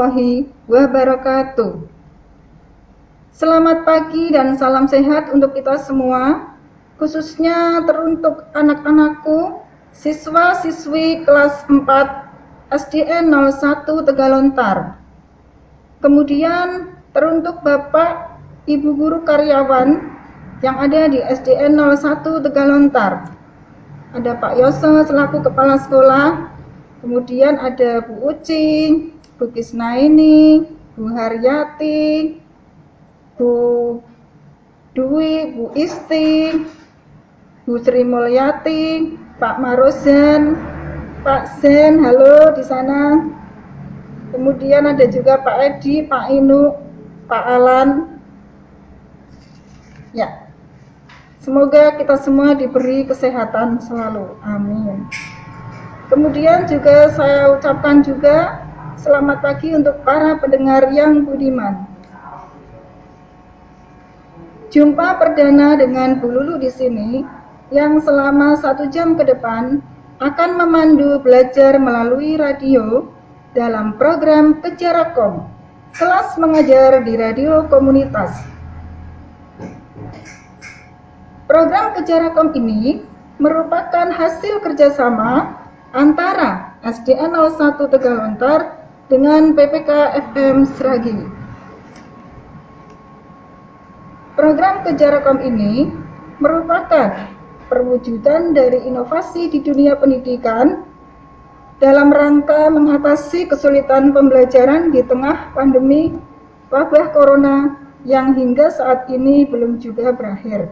Warahmatullahi wabarakatuh. Selamat pagi dan salam sehat untuk kita semua, khususnya teruntuk anak-anakku, siswa-siswi kelas 4 SDN 01 Tegalontar. Kemudian teruntuk Bapak, Ibu guru karyawan yang ada di SDN 01 Tegalontar. Ada Pak Yoso selaku kepala sekolah, Kemudian ada Bu Uci, Bu Kisnaini, Bu Haryati, Bu Dwi, Bu Isti, Bu Sri Mulyati, Pak Marozen, Pak Zen, halo di sana. Kemudian ada juga Pak Edi, Pak Inu, Pak Alan. Ya. Semoga kita semua diberi kesehatan selalu. Amin. Kemudian juga saya ucapkan juga selamat pagi untuk para pendengar yang budiman. Jumpa perdana dengan Bu Lulu di sini yang selama satu jam ke depan akan memandu belajar melalui radio dalam program Kejarakom, kelas mengajar di radio komunitas. Program Kejarakom ini merupakan hasil kerjasama antara SDN 01 Tegalontar dengan PPK FM Seragi. Program Kejarakom ini merupakan perwujudan dari inovasi di dunia pendidikan dalam rangka mengatasi kesulitan pembelajaran di tengah pandemi wabah corona yang hingga saat ini belum juga berakhir.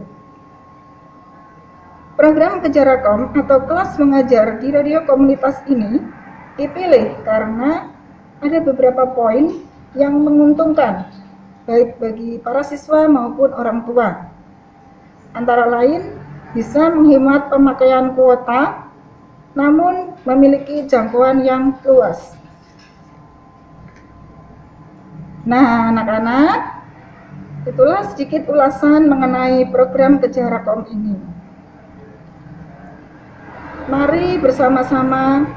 Program Kejarakom atau kelas mengajar di radio komunitas ini dipilih karena ada beberapa poin yang menguntungkan baik bagi para siswa maupun orang tua. Antara lain bisa menghemat pemakaian kuota namun memiliki jangkauan yang luas. Nah, anak-anak, itulah sedikit ulasan mengenai program Kejarakom ini. Mari bersama-sama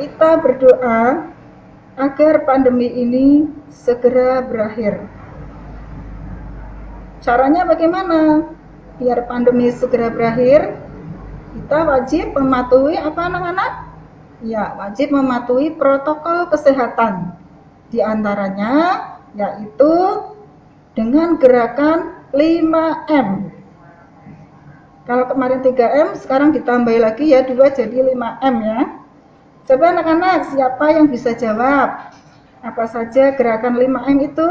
kita berdoa agar pandemi ini segera berakhir. Caranya bagaimana? Biar pandemi segera berakhir, kita wajib mematuhi apa anak-anak? Ya, wajib mematuhi protokol kesehatan. Di antaranya yaitu dengan gerakan 5M. Kalau kemarin 3M, sekarang ditambah lagi ya 2 jadi 5M ya. Coba anak-anak, siapa yang bisa jawab? Apa saja gerakan 5M itu?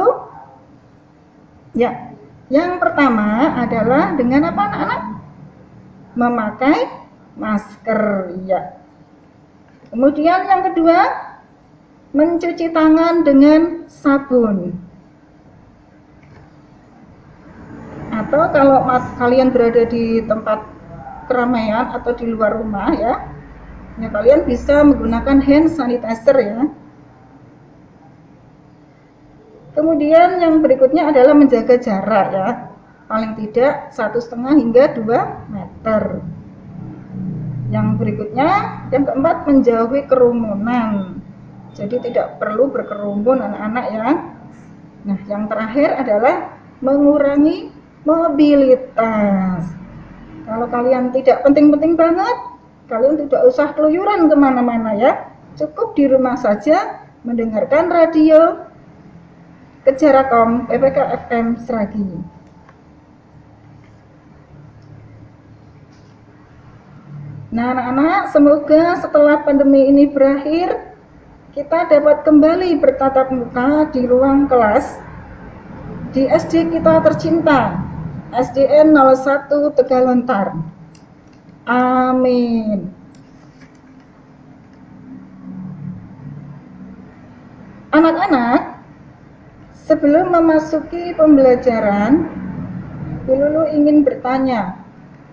Ya, yang pertama adalah dengan apa anak-anak? Memakai masker, ya. Kemudian yang kedua, mencuci tangan dengan sabun. atau kalau mas kalian berada di tempat keramaian atau di luar rumah ya, ya kalian bisa menggunakan hand sanitizer ya. Kemudian yang berikutnya adalah menjaga jarak ya, paling tidak satu setengah hingga 2 meter. Yang berikutnya, yang keempat menjauhi kerumunan. Jadi tidak perlu berkerumun anak-anak ya. Nah, yang terakhir adalah mengurangi mobilitas. Kalau kalian tidak penting-penting banget, kalian tidak usah keluyuran ke mana-mana ya. Cukup di rumah saja mendengarkan radio Kejarakom PPK FM Seragi. Nah anak-anak semoga setelah pandemi ini berakhir kita dapat kembali bertatap muka di ruang kelas di SD kita tercinta SDN 01 Tegalontar. Amin. Anak-anak, sebelum memasuki pembelajaran, Lulu ingin bertanya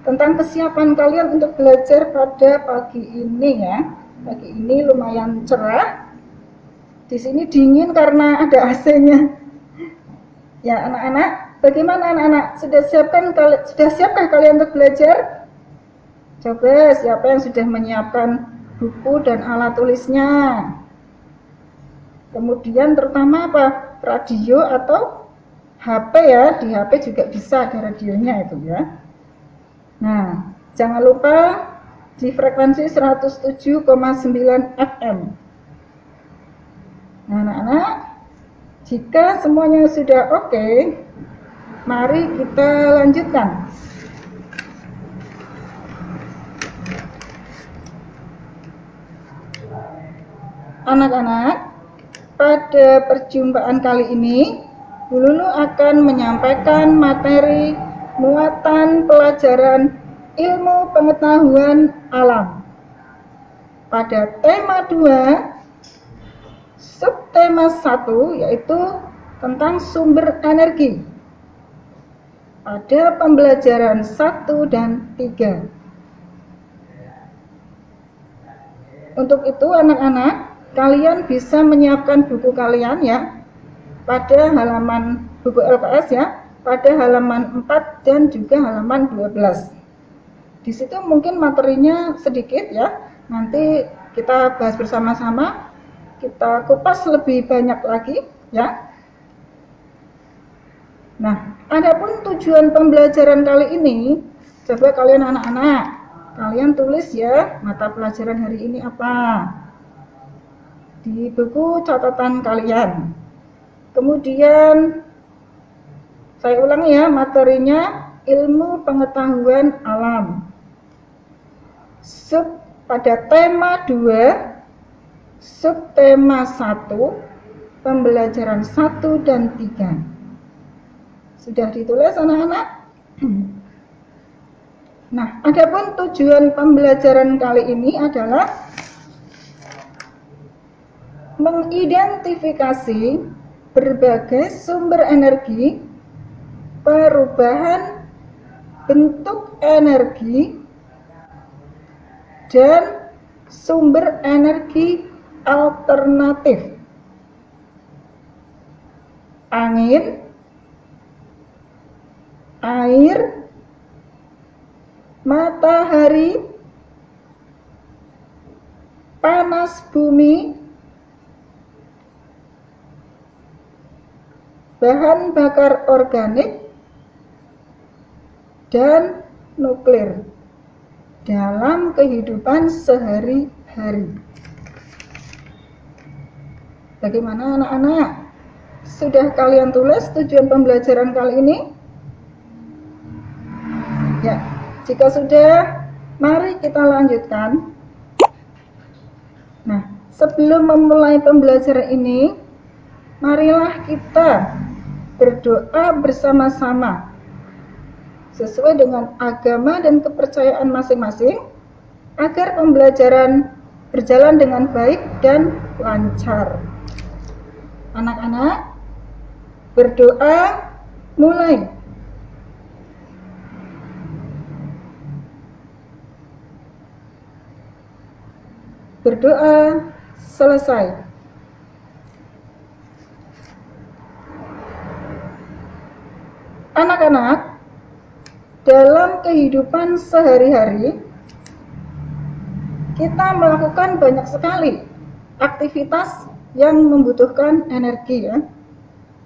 tentang kesiapan kalian untuk belajar pada pagi ini ya. Pagi ini lumayan cerah. Di sini dingin karena ada AC-nya. Ya, anak-anak, Bagaimana anak-anak? Sudah siapkan sudah siapkah kalian untuk belajar? Coba siapa yang sudah menyiapkan buku dan alat tulisnya. Kemudian terutama apa? Radio atau HP ya, di HP juga bisa ada radionya itu ya. Nah, jangan lupa di frekuensi 107,9 FM. Nah, anak-anak, jika semuanya sudah oke, okay, mari kita lanjutkan. Anak-anak, pada perjumpaan kali ini, Bu Lulu akan menyampaikan materi muatan pelajaran ilmu pengetahuan alam. Pada tema 2, subtema 1 yaitu tentang sumber energi. Pada pembelajaran 1 dan 3. Untuk itu anak-anak kalian bisa menyiapkan buku kalian ya pada halaman buku LKS ya pada halaman 4 dan juga halaman 12 di situ mungkin materinya sedikit ya nanti kita bahas bersama-sama. Kita kupas lebih banyak lagi ya. Nah adapun tujuan pembelajaran kali ini coba kalian anak-anak kalian tulis ya mata pelajaran hari ini apa di buku catatan kalian. Kemudian saya ulangi ya materinya ilmu pengetahuan alam. Sub pada tema 2 subtema 1 pembelajaran 1 dan 3. Sudah ditulis anak-anak? Nah, adapun tujuan pembelajaran kali ini adalah mengidentifikasi berbagai sumber energi, perubahan bentuk energi, dan sumber energi alternatif. Angin, air, matahari, panas bumi, bahan bakar organik, dan nuklir dalam kehidupan sehari-hari. Bagaimana anak-anak? Sudah kalian tulis tujuan pembelajaran kali ini? Ya, jika sudah, mari kita lanjutkan. Nah, sebelum memulai pembelajaran ini, marilah kita berdoa bersama-sama sesuai dengan agama dan kepercayaan masing-masing agar pembelajaran berjalan dengan baik dan lancar. Anak-anak, berdoa mulai. Berdoa selesai. Anak-anak, dalam kehidupan sehari-hari, kita melakukan banyak sekali aktivitas yang membutuhkan energi ya.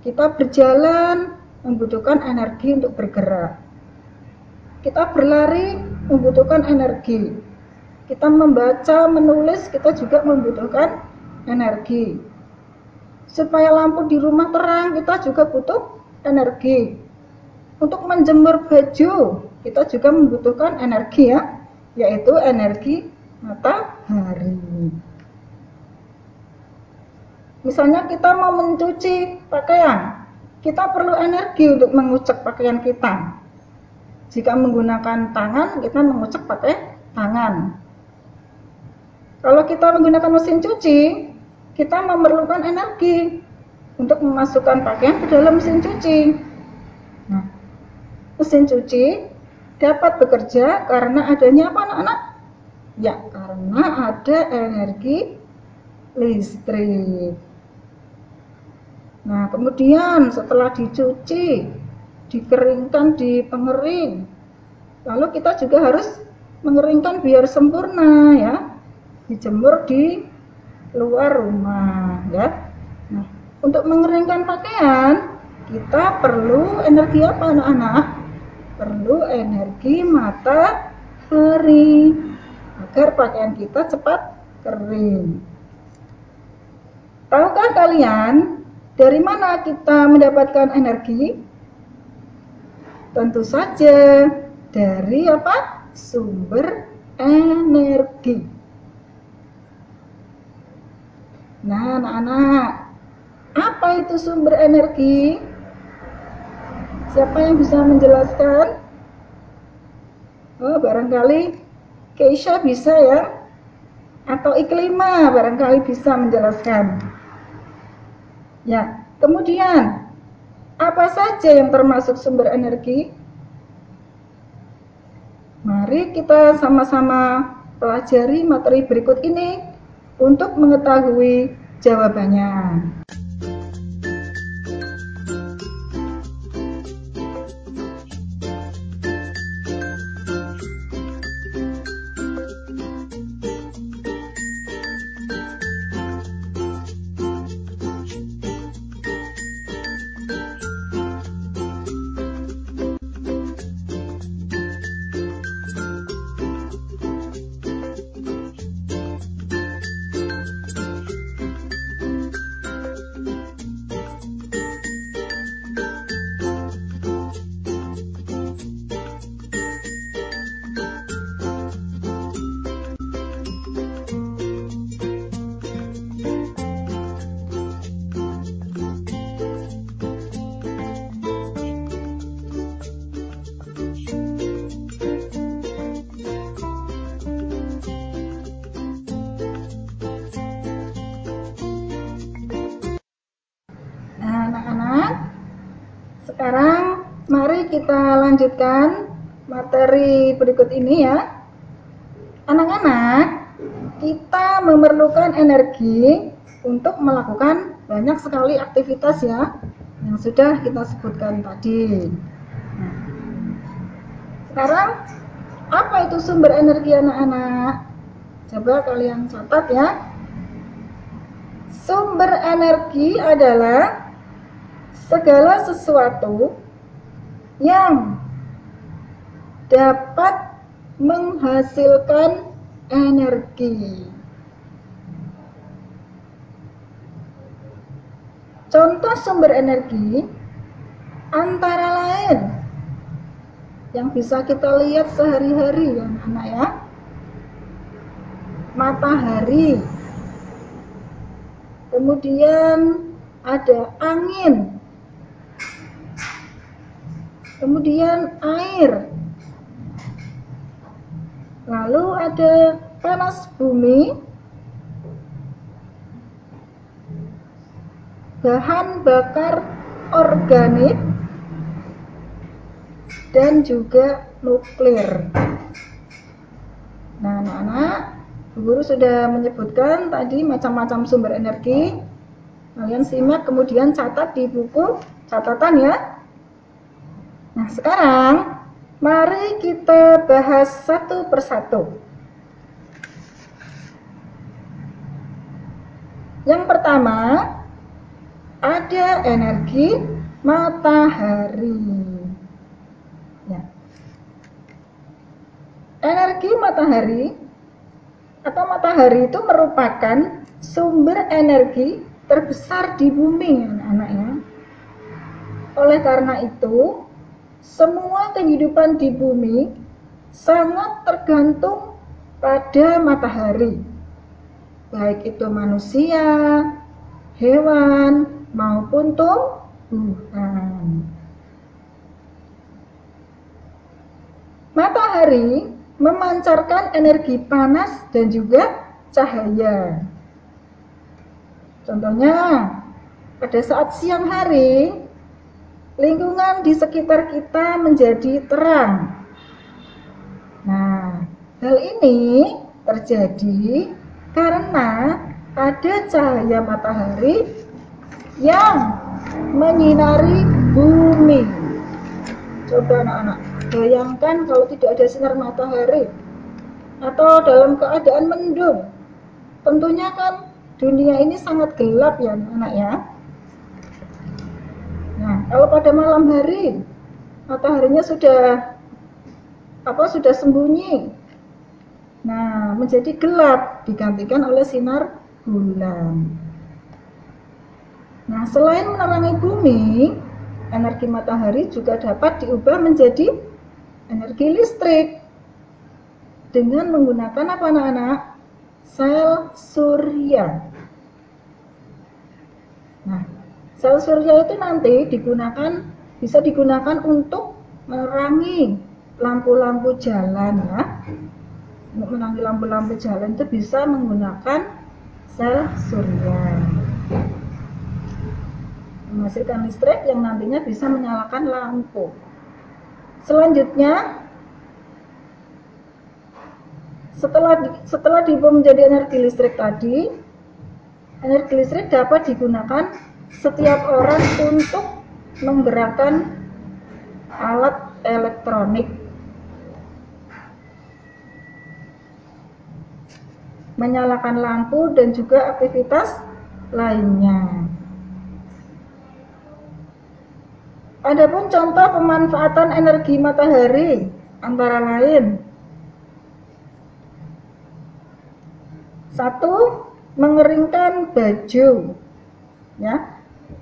Kita berjalan membutuhkan energi untuk bergerak. Kita berlari membutuhkan energi. Kita membaca, menulis, kita juga membutuhkan energi. Supaya lampu di rumah terang, kita juga butuh energi. Untuk menjemur baju, kita juga membutuhkan energi ya, yaitu energi matahari. Misalnya kita mau mencuci pakaian, kita perlu energi untuk mengucek pakaian kita. Jika menggunakan tangan, kita mengucek pakai tangan. Kalau kita menggunakan mesin cuci, kita memerlukan energi untuk memasukkan pakaian ke dalam mesin cuci. Mesin cuci dapat bekerja karena adanya apa anak-anak? Ya, karena ada energi listrik. Nah, kemudian setelah dicuci, dikeringkan di pengering. Lalu kita juga harus mengeringkan biar sempurna ya. dijemur di luar rumah ya. Nah, untuk mengeringkan pakaian kita perlu energi apa anak-anak? Perlu energi matahari agar pakaian kita cepat kering. Tahukah kalian dari mana kita mendapatkan energi? Tentu saja dari apa? Sumber energi. Nah, anak-anak, apa itu sumber energi? Siapa yang bisa menjelaskan? Oh, barangkali Keisha bisa ya? Atau Iklima barangkali bisa menjelaskan. Ya, kemudian apa saja yang termasuk sumber energi? Mari kita sama-sama pelajari materi berikut ini untuk mengetahui jawabannya. Kita lanjutkan materi berikut ini ya. Anak-anak, kita memerlukan energi untuk melakukan banyak sekali aktivitas ya yang sudah kita sebutkan tadi. Sekarang apa itu sumber energi anak-anak? Coba kalian catat ya. Sumber energi adalah segala sesuatu yang dapat menghasilkan energi. Contoh sumber energi antara lain yang bisa kita lihat sehari-hari ya anak-anak ya. Matahari. Kemudian ada angin kemudian air, lalu ada panas bumi, bahan bakar organik, dan juga nuklir. Nah, anak-anak, guru sudah menyebutkan tadi macam-macam sumber energi. Kalian simak kemudian catat di buku catatan ya. Sekarang mari kita bahas satu persatu. Yang pertama, ada energi matahari. Ya. Energi matahari atau matahari itu merupakan sumber energi terbesar di bumi, anak-anak ya. Oleh karena itu, semua kehidupan di bumi sangat tergantung pada matahari, baik itu manusia, hewan, maupun tumbuhan. Matahari memancarkan energi panas dan juga cahaya. Contohnya, pada saat siang hari, lingkungan di sekitar kita menjadi terang. Nah, hal ini terjadi karena ada cahaya matahari yang menyinari bumi. Coba anak-anak, bayangkan kalau tidak ada sinar matahari atau dalam keadaan mendung, tentunya kan dunia ini sangat gelap ya anak ya kalau pada malam hari mataharinya sudah apa sudah sembunyi. Nah menjadi gelap digantikan oleh sinar bulan. Nah selain menerangi bumi energi matahari juga dapat diubah menjadi energi listrik. Dengan menggunakan apa anak-anak? Sel surya. Nah sel surya itu nanti digunakan bisa digunakan untuk menerangi lampu-lampu jalan ya. Untuk menanggi lampu-lampu jalan itu bisa menggunakan sel surya. Menghasilkan listrik yang nantinya bisa menyalakan lampu. Selanjutnya setelah setelah diubah menjadi energi listrik tadi energi listrik dapat digunakan setiap orang untuk menggerakkan alat elektronik menyalakan lampu dan juga aktivitas lainnya. Adapun contoh pemanfaatan energi matahari antara lain Satu, mengeringkan baju. Ya.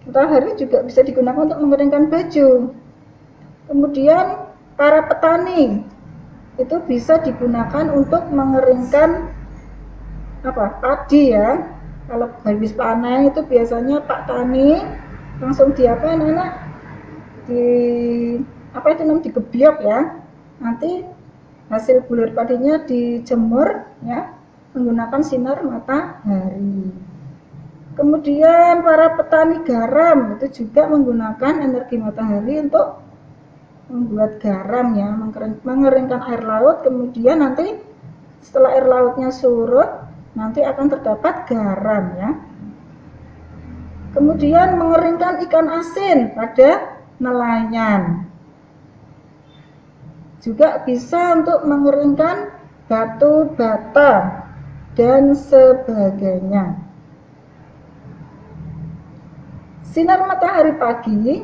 Matahari juga bisa digunakan untuk mengeringkan baju. Kemudian para petani itu bisa digunakan untuk mengeringkan apa padi ya. Kalau habis panen itu biasanya pak tani langsung di apa anak di apa itu namanya digebyok ya. Nanti hasil bulir padinya dijemur ya menggunakan sinar matahari kemudian para petani garam itu juga menggunakan energi matahari untuk membuat garam ya mengeringkan air laut kemudian nanti setelah air lautnya surut nanti akan terdapat garam ya. Kemudian mengeringkan ikan asin pada nelayan. Juga bisa untuk mengeringkan batu bata dan sebagainya. Sinar matahari pagi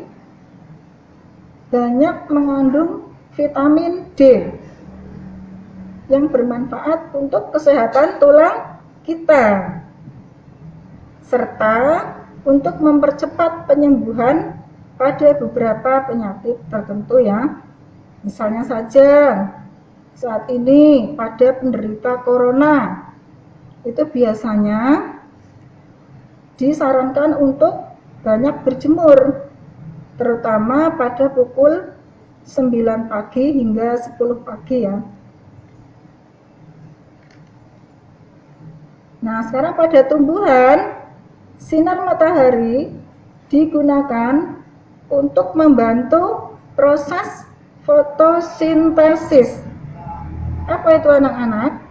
banyak mengandung vitamin D yang bermanfaat untuk kesehatan tulang kita serta untuk mempercepat penyembuhan pada beberapa penyakit tertentu ya. Misalnya saja saat ini pada penderita corona itu biasanya disarankan untuk banyak berjemur terutama pada pukul 9 pagi hingga 10 pagi ya. Nah, sekarang pada tumbuhan, sinar matahari digunakan untuk membantu proses fotosintesis. Apa itu anak-anak?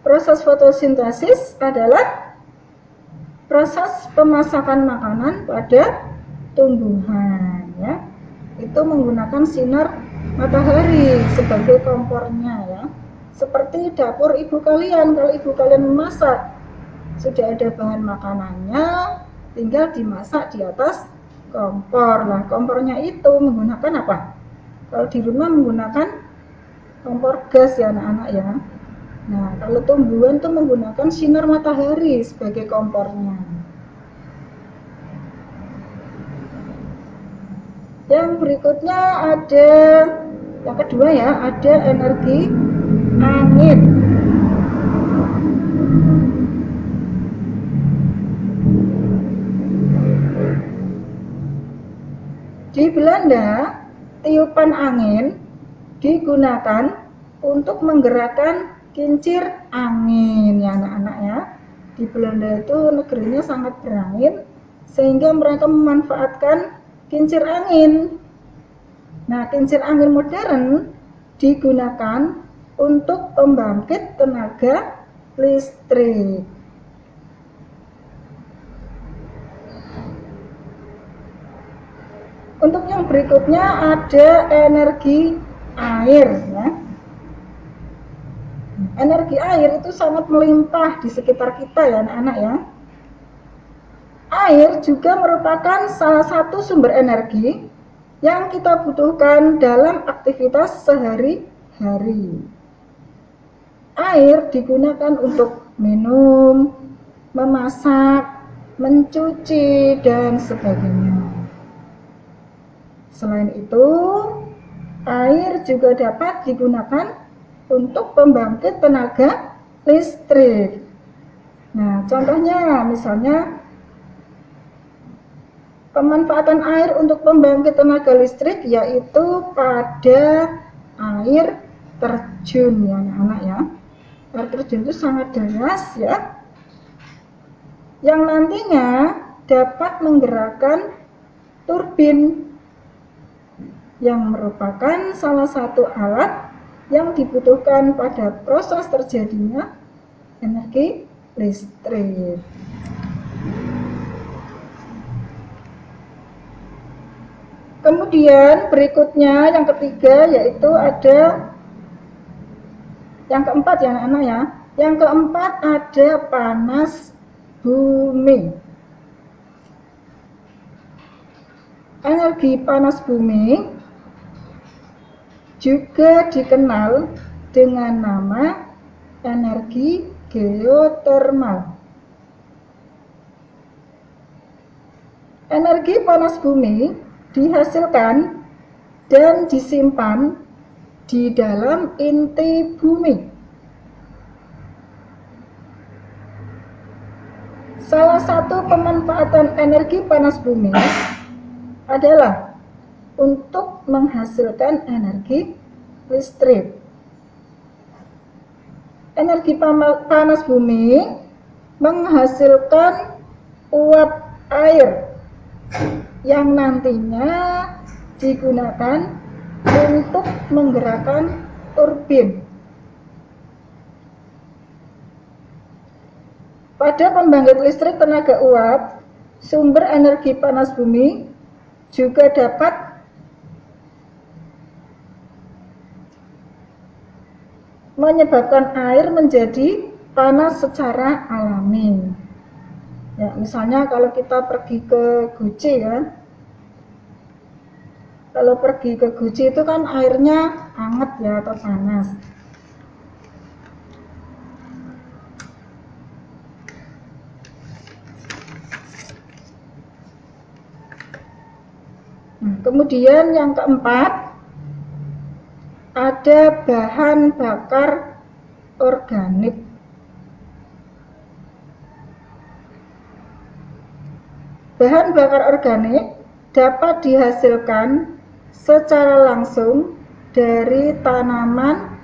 Proses fotosintesis adalah proses pemasakan makanan pada tumbuhan ya. Itu menggunakan sinar matahari sebagai kompornya ya. Seperti dapur ibu kalian kalau ibu kalian memasak sudah ada bahan makanannya tinggal dimasak di atas kompor. Lah kompornya itu menggunakan apa? Kalau di rumah menggunakan kompor gas ya anak-anak ya nah kalau tumbuhan itu menggunakan sinar matahari sebagai kompornya. Yang berikutnya ada yang kedua ya ada energi angin. Di Belanda tiupan angin digunakan untuk menggerakkan kincir angin ya anak-anak ya di Belanda itu negerinya sangat berangin sehingga mereka memanfaatkan kincir angin nah kincir angin modern digunakan untuk pembangkit tenaga listrik. Untuk yang berikutnya ada energi air ya. Energi air itu sangat melimpah di sekitar kita ya anak-anak ya. Air juga merupakan salah satu sumber energi yang kita butuhkan dalam aktivitas sehari-hari. Air digunakan untuk minum, memasak, mencuci, dan sebagainya. Selain itu, air juga dapat digunakan untuk pembangkit tenaga listrik. Nah, contohnya misalnya pemanfaatan air untuk pembangkit tenaga listrik yaitu pada air terjun. Ya anak-anak ya. Air terjun itu sangat deras ya. Yang nantinya dapat menggerakkan turbin yang merupakan salah satu alat yang dibutuhkan pada proses terjadinya energi listrik. Kemudian berikutnya yang ketiga yaitu ada yang keempat ya anak-anak ya. Yang keempat ada panas bumi. Energi panas bumi juga dikenal dengan nama energi geotermal. Energi panas bumi dihasilkan dan disimpan di dalam inti bumi. Salah satu pemanfaatan energi panas bumi adalah untuk menghasilkan energi listrik. Energi panas bumi menghasilkan uap air yang nantinya digunakan untuk menggerakkan turbin. Pada pembangkit listrik tenaga uap, sumber energi panas bumi juga dapat menyebabkan air menjadi panas secara alami. Ya, misalnya kalau kita pergi ke Guci ya, kalau pergi ke Guci itu kan airnya hangat ya atau panas. Nah, kemudian yang keempat ada bahan bakar organik. Bahan bakar organik dapat dihasilkan secara langsung dari tanaman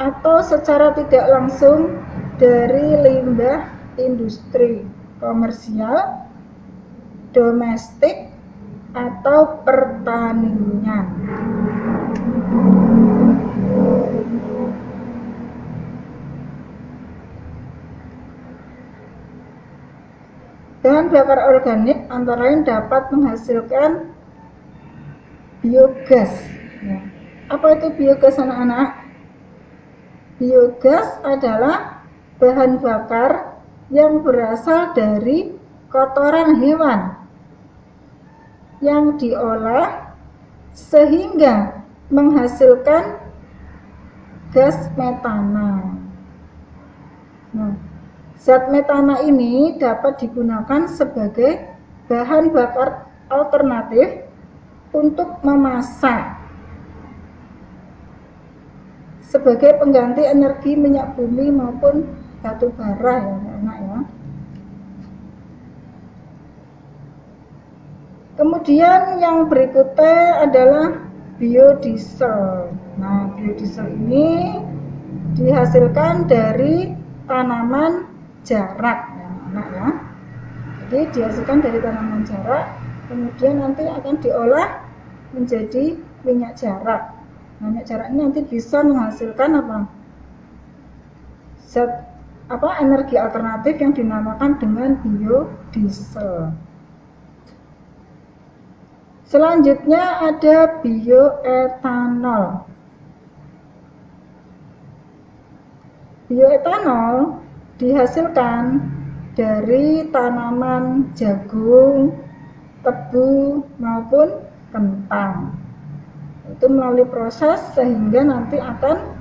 atau secara tidak langsung dari limbah industri komersial, domestik, atau pertanian. Bahan bakar organik antara lain dapat menghasilkan biogas. Ya. Apa itu biogas anak-anak? Biogas adalah bahan bakar yang berasal dari kotoran hewan yang diolah sehingga menghasilkan gas metana. Nah, zat metana ini dapat digunakan sebagai bahan bakar alternatif untuk memasak sebagai pengganti energi minyak bumi maupun batu bara ya anak ya. Kemudian yang berikutnya adalah biodiesel. Nah, biodiesel ini dihasilkan dari tanaman jarak ya anak ya. Jadi dihasilkan dari tanaman jarak kemudian nanti akan diolah menjadi minyak jarak. Nah, minyak jarak ini nanti bisa menghasilkan apa? Zat apa energi alternatif yang dinamakan dengan biodiesel. Selanjutnya ada bioetanol. Bioetanol dihasilkan dari tanaman jagung, tebu maupun kentang. Itu melalui proses sehingga nanti akan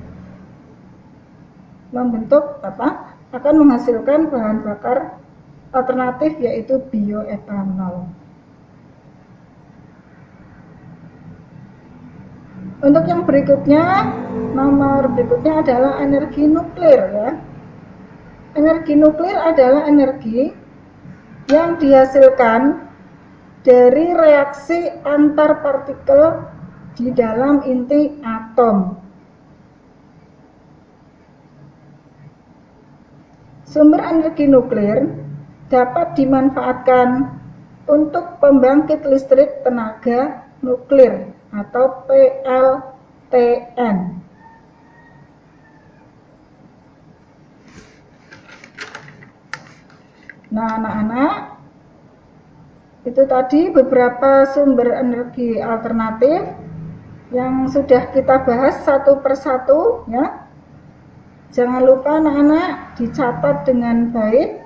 membentuk apa? akan menghasilkan bahan bakar alternatif yaitu bioetanol. Untuk yang berikutnya, nomor berikutnya adalah energi nuklir ya. Energi nuklir adalah energi yang dihasilkan dari reaksi antar partikel di dalam inti atom. Sumber energi nuklir dapat dimanfaatkan untuk pembangkit listrik tenaga nuklir atau PLTN. Nah, anak-anak, itu tadi beberapa sumber energi alternatif yang sudah kita bahas satu persatu ya. Jangan lupa anak-anak dicatat dengan baik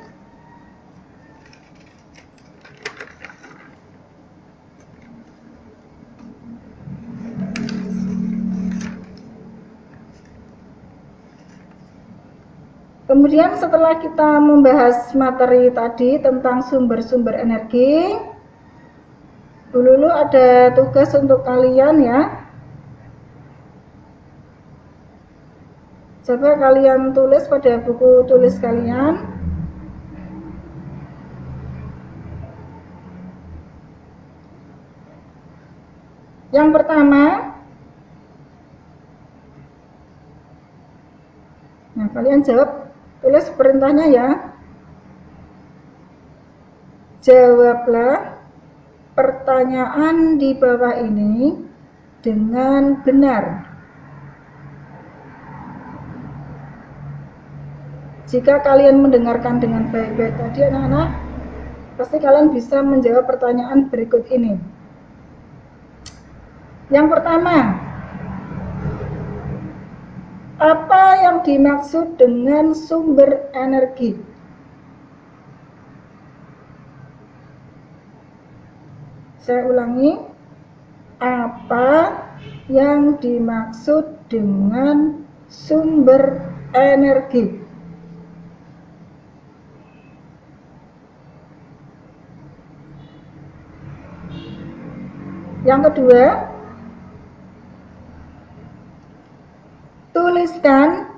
Kemudian setelah kita membahas materi tadi tentang sumber-sumber energi, dulu ada tugas untuk kalian ya. Coba kalian tulis pada buku tulis kalian. Yang pertama, nah kalian jawab Tulis perintahnya ya. Jawablah pertanyaan di bawah ini dengan benar. Jika kalian mendengarkan dengan baik-baik tadi anak-anak, pasti kalian bisa menjawab pertanyaan berikut ini. Yang pertama, apa yang dimaksud dengan sumber energi? Saya ulangi, apa yang dimaksud dengan sumber energi? Yang kedua, tuliskan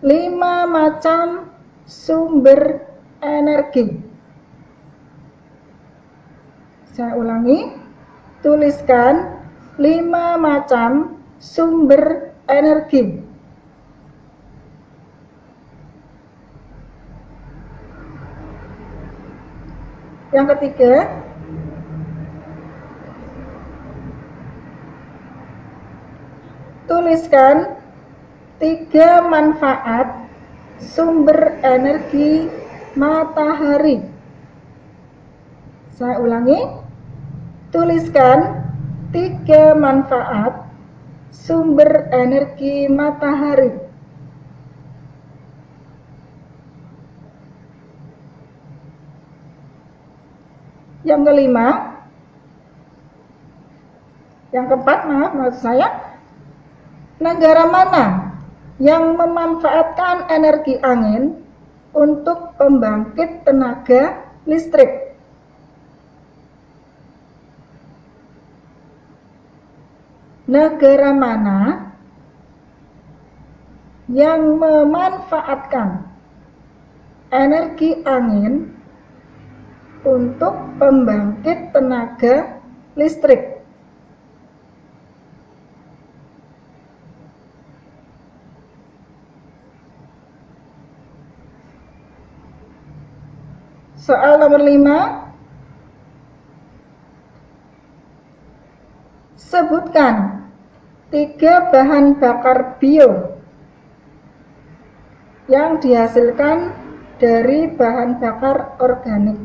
lima macam sumber energi. Saya ulangi, tuliskan lima macam sumber energi. Yang ketiga, tuliskan Tiga manfaat sumber energi matahari. Saya ulangi, tuliskan tiga manfaat sumber energi matahari. Yang kelima, yang keempat, maaf maksud saya, negara mana yang memanfaatkan energi angin untuk pembangkit tenaga listrik. Negara mana yang memanfaatkan energi angin untuk pembangkit tenaga listrik? Soal nomor 5 Sebutkan tiga bahan bakar bio yang dihasilkan dari bahan bakar organik.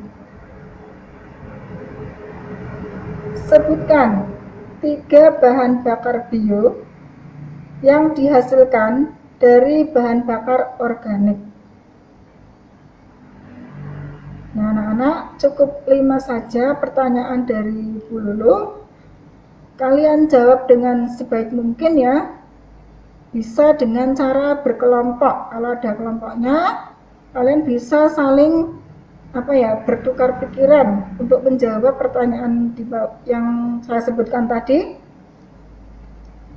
Sebutkan tiga bahan bakar bio yang dihasilkan dari bahan bakar organik. Nah, anak-anak cukup lima saja pertanyaan dari Bu Lulu. Kalian jawab dengan sebaik mungkin ya. Bisa dengan cara berkelompok. Kalau ada kelompoknya, kalian bisa saling apa ya bertukar pikiran untuk menjawab pertanyaan yang saya sebutkan tadi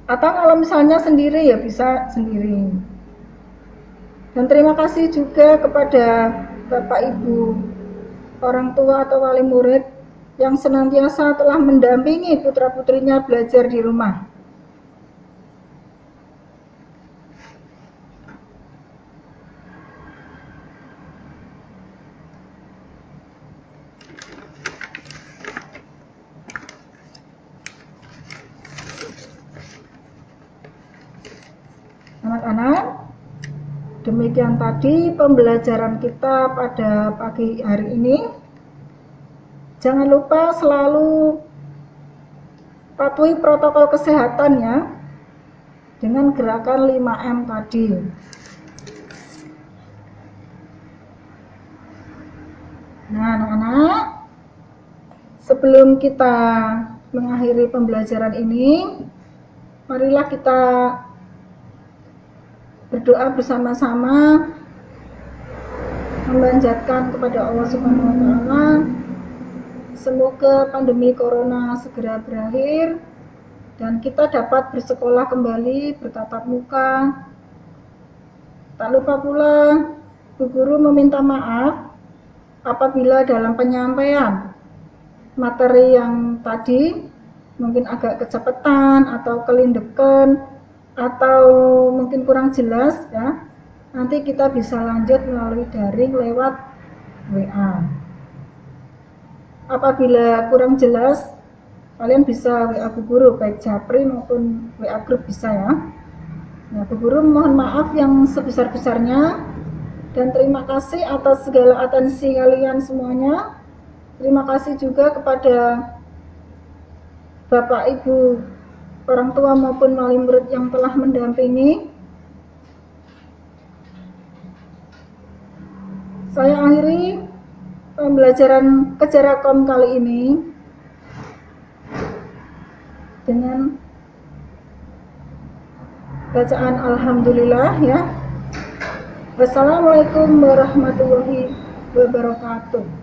atau kalau misalnya sendiri ya bisa sendiri dan terima kasih juga kepada Bapak Ibu orang tua atau wali murid yang senantiasa telah mendampingi putra-putrinya belajar di rumah. Anak-anak, Demikian tadi pembelajaran kita pada pagi hari ini. Jangan lupa selalu patuhi protokol kesehatan ya dengan gerakan 5M tadi. Nah, anak-anak, sebelum kita mengakhiri pembelajaran ini, marilah kita berdoa bersama-sama memanjatkan kepada Allah Subhanahu wa taala semoga pandemi corona segera berakhir dan kita dapat bersekolah kembali bertatap muka. Tak lupa pula Bu Guru meminta maaf apabila dalam penyampaian materi yang tadi mungkin agak kecepatan atau kelindekan atau mungkin kurang jelas ya. Nanti kita bisa lanjut melalui daring lewat WA apabila kurang jelas kalian bisa WA Bu Guru baik Japri maupun WA grup bisa ya. Nah, Bu Guru mohon maaf yang sebesar-besarnya dan terima kasih atas segala atensi kalian semuanya. Terima kasih juga kepada Bapak Ibu orang tua maupun wali murid yang telah mendampingi. Saya akhiri pembelajaran kejarakom kali ini dengan bacaan Alhamdulillah ya. Wassalamualaikum warahmatullahi wabarakatuh.